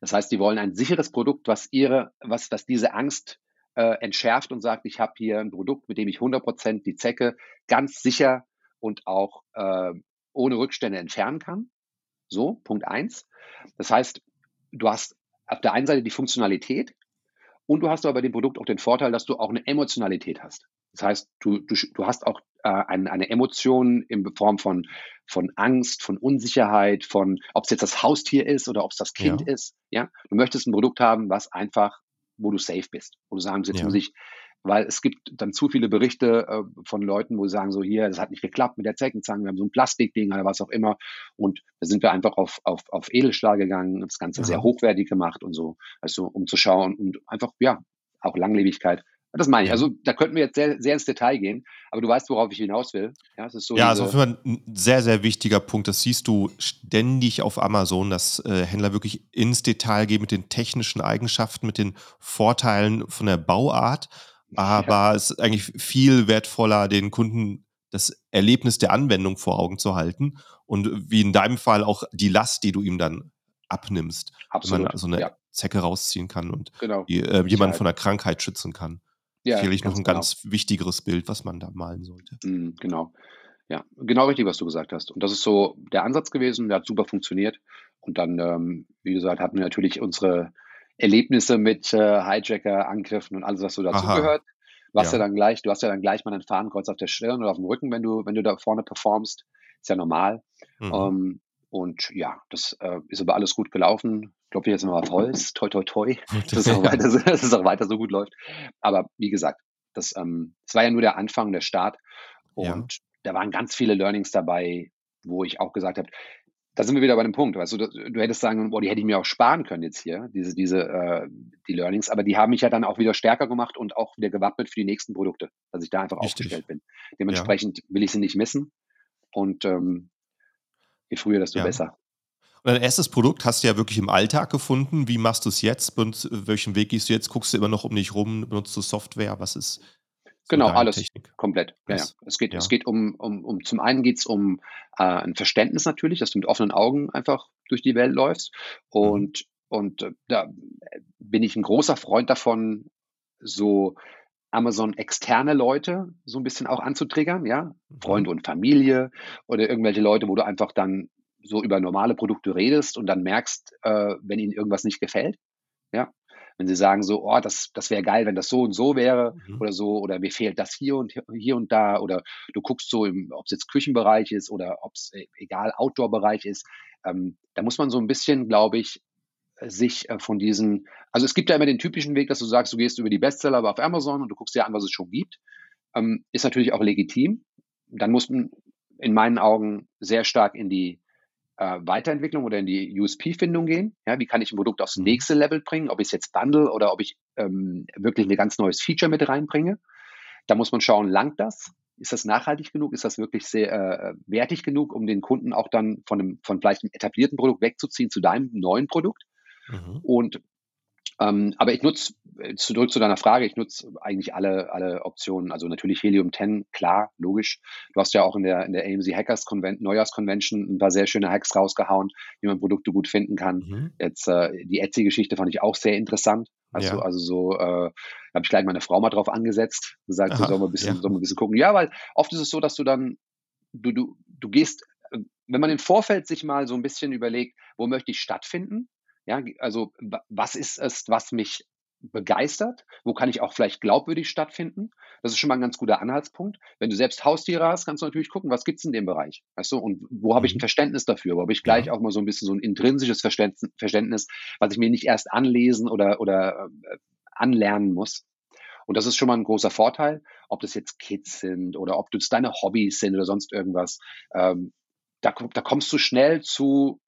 Das heißt, die wollen ein sicheres Produkt, was ihre, was, was diese Angst äh, entschärft und sagt, ich habe hier ein Produkt, mit dem ich 100% die Zecke ganz sicher und auch äh, ohne Rückstände entfernen kann. So, Punkt eins. Das heißt, du hast auf der einen Seite die Funktionalität und du hast aber bei dem Produkt auch den Vorteil, dass du auch eine Emotionalität hast. Das heißt, du, du, du hast auch äh, eine, eine Emotion in Form von, von Angst, von Unsicherheit, von ob es jetzt das Haustier ist oder ob es das Kind ja. ist. Ja, du möchtest ein Produkt haben, was einfach, wo du safe bist, wo du sagen, jetzt ja. muss ich weil es gibt dann zu viele Berichte äh, von Leuten, wo sie sagen, so hier, das hat nicht geklappt mit der Zeckenzange, wir haben so ein Plastikding oder was auch immer. Und da sind wir einfach auf, auf, auf Edelstahl gegangen, das Ganze ja. sehr hochwertig gemacht und so, also um zu schauen und einfach, ja, auch Langlebigkeit. Das meine ich. Also da könnten wir jetzt sehr, sehr ins Detail gehen, aber du weißt, worauf ich hinaus will. Ja, es ist so ja also für ein sehr, sehr wichtiger Punkt. Das siehst du ständig auf Amazon, dass äh, Händler wirklich ins Detail gehen mit den technischen Eigenschaften, mit den Vorteilen von der Bauart aber ja. es ist eigentlich viel wertvoller, den Kunden das Erlebnis der Anwendung vor Augen zu halten und wie in deinem Fall auch die Last, die du ihm dann abnimmst, Absolut. wenn man so eine ja. Zecke rausziehen kann und genau. äh, jemanden von der Krankheit schützen kann. Ja, Sicherlich noch ein genau. ganz wichtigeres Bild, was man da malen sollte. Mhm, genau. Ja, genau richtig, was du gesagt hast. Und das ist so der Ansatz gewesen, der hat super funktioniert. Und dann, ähm, wie gesagt, hatten wir natürlich unsere Erlebnisse mit äh, Hijacker-Angriffen und alles, was so dazugehört. Du hast ja. ja. dann gleich, du hast ja dann gleich mal ein Fahnenkreuz auf der Stirn oder auf dem Rücken, wenn du, wenn du da vorne performst. Ist ja normal. Mhm. Ähm, und ja, das äh, ist aber alles gut gelaufen. Ich glaube, jetzt nochmal auf Holz. Toi, toi, toi. Dass es, auch weiter, dass es auch weiter so gut läuft. Aber wie gesagt, das, ähm, das war ja nur der Anfang, der Start. Und ja. da waren ganz viele Learnings dabei, wo ich auch gesagt habe, da sind wir wieder bei dem Punkt. Weißt du, du hättest sagen, boah, die hätte ich mir auch sparen können jetzt hier, diese, diese, äh, die Learnings, aber die haben mich ja dann auch wieder stärker gemacht und auch wieder gewappnet für die nächsten Produkte, dass ich da einfach Richtig. aufgestellt bin. Dementsprechend ja. will ich sie nicht missen und ähm, je früher, desto ja. besser. Und dein erstes Produkt hast du ja wirklich im Alltag gefunden. Wie machst du es jetzt? Und welchen Weg gehst du jetzt? Guckst du immer noch um dich rum? Benutzt du Software? Was ist? Genau, alles Technik. komplett. Ja, ja. Es geht, ja. es geht um, um, um zum einen geht es um äh, ein Verständnis natürlich, dass du mit offenen Augen einfach durch die Welt läufst. Mhm. Und, mhm. und äh, da bin ich ein großer Freund davon, so Amazon externe Leute so ein bisschen auch anzutriggern, ja, mhm. Freunde und Familie oder irgendwelche Leute, wo du einfach dann so über normale Produkte redest und dann merkst, äh, wenn ihnen irgendwas nicht gefällt. Ja, wenn sie sagen so, oh, das, das wäre geil, wenn das so und so wäre mhm. oder so, oder mir fehlt das hier und hier und da, oder du guckst so, ob es jetzt Küchenbereich ist oder ob es äh, egal Outdoor-Bereich ist, ähm, da muss man so ein bisschen, glaube ich, sich äh, von diesen, also es gibt ja immer den typischen Weg, dass du sagst, du gehst über die Bestseller aber auf Amazon und du guckst dir an, was es schon gibt. Ähm, ist natürlich auch legitim. Dann muss man in meinen Augen sehr stark in die äh, Weiterentwicklung oder in die USP-Findung gehen. Ja, wie kann ich ein Produkt aufs mhm. nächste Level bringen, ob ich es jetzt bundle oder ob ich ähm, wirklich ein ganz neues Feature mit reinbringe. Da muss man schauen, langt das? Ist das nachhaltig genug? Ist das wirklich sehr äh, wertig genug, um den Kunden auch dann von einem, von vielleicht einem etablierten Produkt wegzuziehen zu deinem neuen Produkt? Mhm. Und ähm, aber ich nutze, äh, zurück zu deiner Frage, ich nutze eigentlich alle, alle Optionen. Also natürlich Helium 10, klar, logisch. Du hast ja auch in der, in der AMC Hackers Convention, Neujahrsconvention ein paar sehr schöne Hacks rausgehauen, wie man Produkte gut finden kann. Mhm. Jetzt äh, die Etsy-Geschichte fand ich auch sehr interessant. Also, ja. also so, äh, habe ich gleich meine Frau mal drauf angesetzt, gesagt, Aha, so sollen wir ein bisschen, ja. sollen wir ein bisschen gucken. Ja, weil oft ist es so, dass du dann, du, du, du gehst, äh, wenn man im Vorfeld sich mal so ein bisschen überlegt, wo möchte ich stattfinden, ja, also was ist es, was mich begeistert? Wo kann ich auch vielleicht glaubwürdig stattfinden? Das ist schon mal ein ganz guter Anhaltspunkt. Wenn du selbst Haustiere hast, kannst du natürlich gucken, was gibt es in dem Bereich? Weißt du, und wo habe ich ein mhm. Verständnis dafür? Wo habe ich gleich ja. auch mal so ein bisschen so ein intrinsisches Verständnis, was ich mir nicht erst anlesen oder, oder äh, anlernen muss? Und das ist schon mal ein großer Vorteil, ob das jetzt Kids sind oder ob das deine Hobbys sind oder sonst irgendwas. Ähm, da, da kommst du schnell zu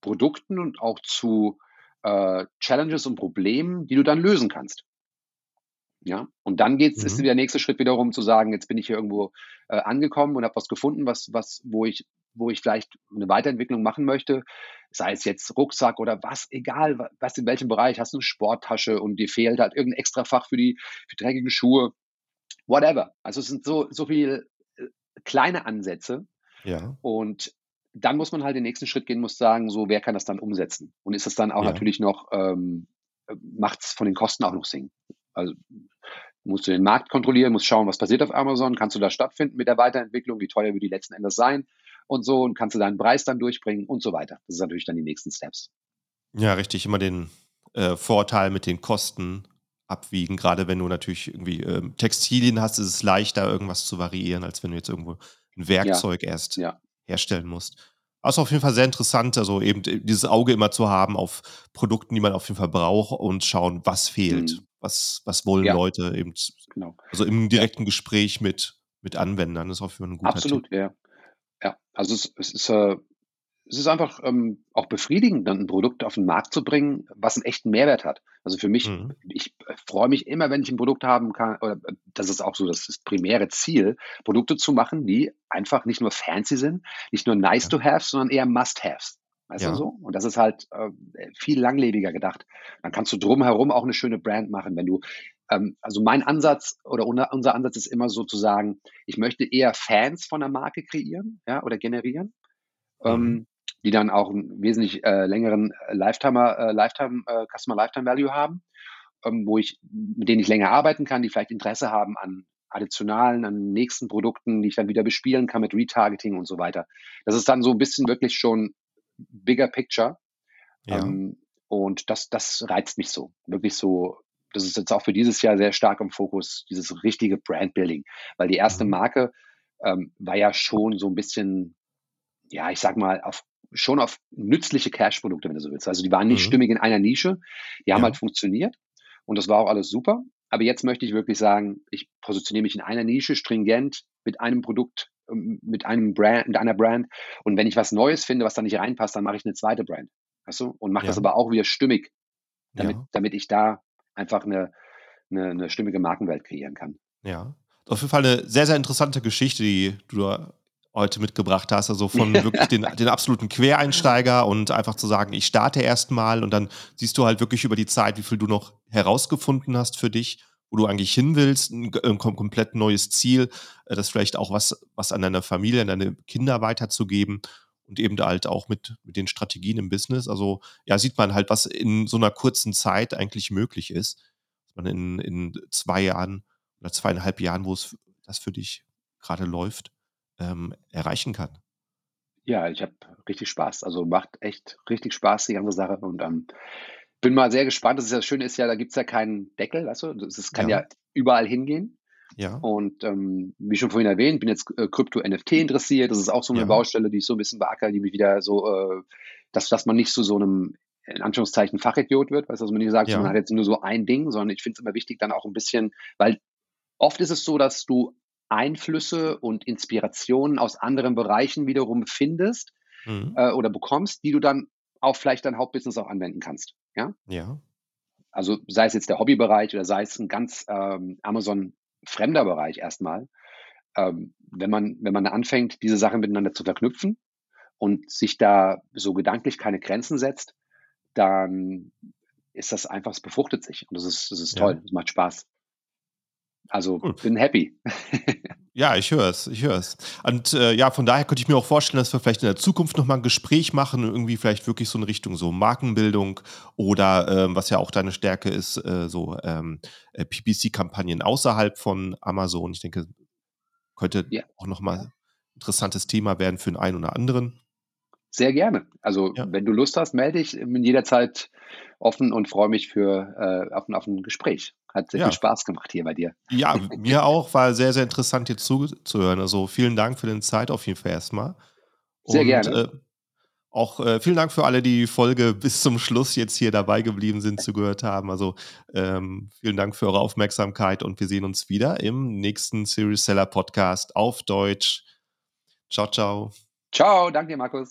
Produkten und auch zu äh, Challenges und Problemen, die du dann lösen kannst. Ja, und dann geht's, mhm. ist der nächste Schritt wiederum zu sagen, jetzt bin ich hier irgendwo äh, angekommen und habe was gefunden, was, was, wo ich, wo ich vielleicht eine Weiterentwicklung machen möchte, sei es jetzt Rucksack oder was, egal, was in welchem Bereich, hast du eine Sporttasche und dir fehlt halt irgendein extra Fach für die für dreckige Schuhe, whatever. Also es sind so, so viele äh, kleine Ansätze. Ja. Und dann muss man halt den nächsten Schritt gehen, muss sagen, so, wer kann das dann umsetzen? Und ist es dann auch Ja. natürlich noch, ähm, macht es von den Kosten auch noch Sinn? Also musst du den Markt kontrollieren, musst schauen, was passiert auf Amazon, kannst du da stattfinden mit der Weiterentwicklung, wie teuer wird die letzten Endes sein und so und kannst du deinen Preis dann durchbringen und so weiter. Das ist natürlich dann die nächsten Steps. Ja, richtig. Immer den äh, Vorteil mit den Kosten abwiegen. Gerade wenn du natürlich irgendwie ähm, Textilien hast, ist es leichter, irgendwas zu variieren, als wenn du jetzt irgendwo ein Werkzeug erst Ja, herstellen musst. Ist auf jeden Fall sehr interessant, also eben dieses Auge immer zu haben auf Produkten, die man auf jeden Fall braucht und schauen, was fehlt, Mhm. was, was wollen ja, Leute eben, genau. also im direkten Gespräch mit, mit Anwendern, ist auf jeden Fall ein guter Tipp. absolut, ja. Ja, also es, es ist, äh, es ist einfach ähm, auch befriedigend, dann ein Produkt auf den Markt zu bringen, was einen echten Mehrwert hat. Also für mich, Mhm. ich äh, freue mich immer, wenn ich ein Produkt haben kann, oder äh, das ist auch so das, das primäre Ziel, Produkte zu machen, die einfach nicht nur fancy sind, nicht nur nice Ja. to have, sondern eher must-haves. Weißt du Ja. so? Und das ist halt äh, viel langlebiger gedacht. Dann kannst du drumherum auch eine schöne Brand machen, wenn du, ähm, also mein Ansatz oder unser, Ansatz ist immer so zu sagen, ich möchte eher Fans von der Marke kreieren, ja, oder generieren Mhm. Die dann auch einen wesentlich äh, längeren äh, Lifetimer, äh, Lifetime, äh, Customer Lifetime Value haben, ähm, wo ich, mit denen ich länger arbeiten kann, die vielleicht Interesse haben an additionalen, an nächsten Produkten, die ich dann wieder bespielen kann mit Retargeting und so weiter. Das ist dann so ein bisschen wirklich schon bigger picture. Ja. Ähm, und das, das reizt mich so. Wirklich so, das ist jetzt auch für dieses Jahr sehr stark im Fokus, dieses richtige Brandbuilding. Weil die erste Mhm. Marke ähm, war ja schon so ein bisschen, ja, ich sag mal, auf, schon auf nützliche Cash-Produkte, wenn du so willst. Also die waren nicht Mhm. stimmig in einer Nische, die haben Ja. halt funktioniert und das war auch alles super. Aber jetzt möchte ich wirklich sagen, ich positioniere mich in einer Nische, stringent, mit einem Produkt, ähm, mit einem Brand, mit einer Brand. Und wenn ich was Neues finde, was da nicht reinpasst, dann mache ich eine zweite Brand. Weißt du? Und mache das Ja. aber auch wieder stimmig, damit, Ja. damit ich da einfach eine, eine, eine stimmige Markenwelt kreieren kann. Ja. Auf jeden Fall eine sehr, sehr interessante Geschichte, die du da heute mitgebracht hast. Also von wirklich den, den absoluten Quereinsteiger und einfach zu sagen, ich starte erstmal und dann siehst du halt wirklich über die Zeit, wie viel du noch herausgefunden hast für dich, wo du eigentlich hin willst, ein, ein kom- komplett neues Ziel, äh, das vielleicht auch was, was an deiner Familie, an deine Kinder weiterzugeben und eben halt auch mit, mit den Strategien im Business. Also ja, sieht man halt, was in so einer kurzen Zeit eigentlich möglich ist. Dass man in, in zwei Jahren oder zweieinhalb Jahren, wo es das für dich gerade läuft, ähm, erreichen kann. Ja, ich habe richtig Spaß. Also macht echt richtig Spaß, die ganze Sache. Und ähm, bin mal sehr gespannt. Das, ist ja das Schöne ist ja, da gibt's ja keinen Deckel, weißt du? Das, das kann Ja. ja überall hingehen. Ja, Und ähm, wie schon vorhin erwähnt, bin jetzt äh, Krypto-NFT interessiert. Das ist auch so eine Ja. Baustelle, die ich so ein bisschen beackere, die mich wieder so, äh, dass, dass man nicht zu so einem, in Anführungszeichen, Fachidiot wird, weißt du, dass man nicht sagt, Ja. man hat jetzt nur so ein Ding, sondern ich finde es immer wichtig, dann auch ein bisschen, weil oft ist es so, dass du Einflüsse und Inspirationen aus anderen Bereichen wiederum findest mhm. äh, oder bekommst, die du dann auch vielleicht dein Hauptbusiness auch anwenden kannst. Ja? ja, Also sei es jetzt der Hobbybereich oder sei es ein ganz ähm, Amazon-fremder Bereich erstmal. Ähm, wenn, man, wenn man anfängt, diese Sachen miteinander zu verknüpfen und sich da so gedanklich keine Grenzen setzt, dann ist das einfach, es befruchtet sich und das ist, das ist Ja. toll, es macht Spaß. Also Cool. bin happy. ja, ich höre es, ich höre es. Und äh, ja, von daher könnte ich mir auch vorstellen, dass wir vielleicht in der Zukunft nochmal ein Gespräch machen, irgendwie vielleicht wirklich so in Richtung so Markenbildung oder ähm, was ja auch deine Stärke ist, äh, so ähm, äh, PPC-Kampagnen außerhalb von Amazon. Ich denke, könnte Ja. auch nochmal ein interessantes Thema werden für den einen oder anderen. Sehr gerne. Also Ja. wenn du Lust hast, melde dich. Bin jederzeit offen und freue mich für äh, auf, ein- auf ein Gespräch. Hat sehr Ja. viel Spaß gemacht hier bei dir. Ja, mir auch, war sehr, sehr interessant, dir zuzuhören. Also vielen Dank für deine Zeit auf jeden Fall erstmal. Sehr Und, gerne. Äh, auch äh, vielen Dank für alle, die die Folge bis zum Schluss jetzt hier dabei geblieben sind, zugehört haben. Also ähm, vielen Dank für eure Aufmerksamkeit und wir sehen uns wieder im nächsten Series Seller Podcast auf Deutsch. Ciao, ciao. Ciao, danke dir, Markus.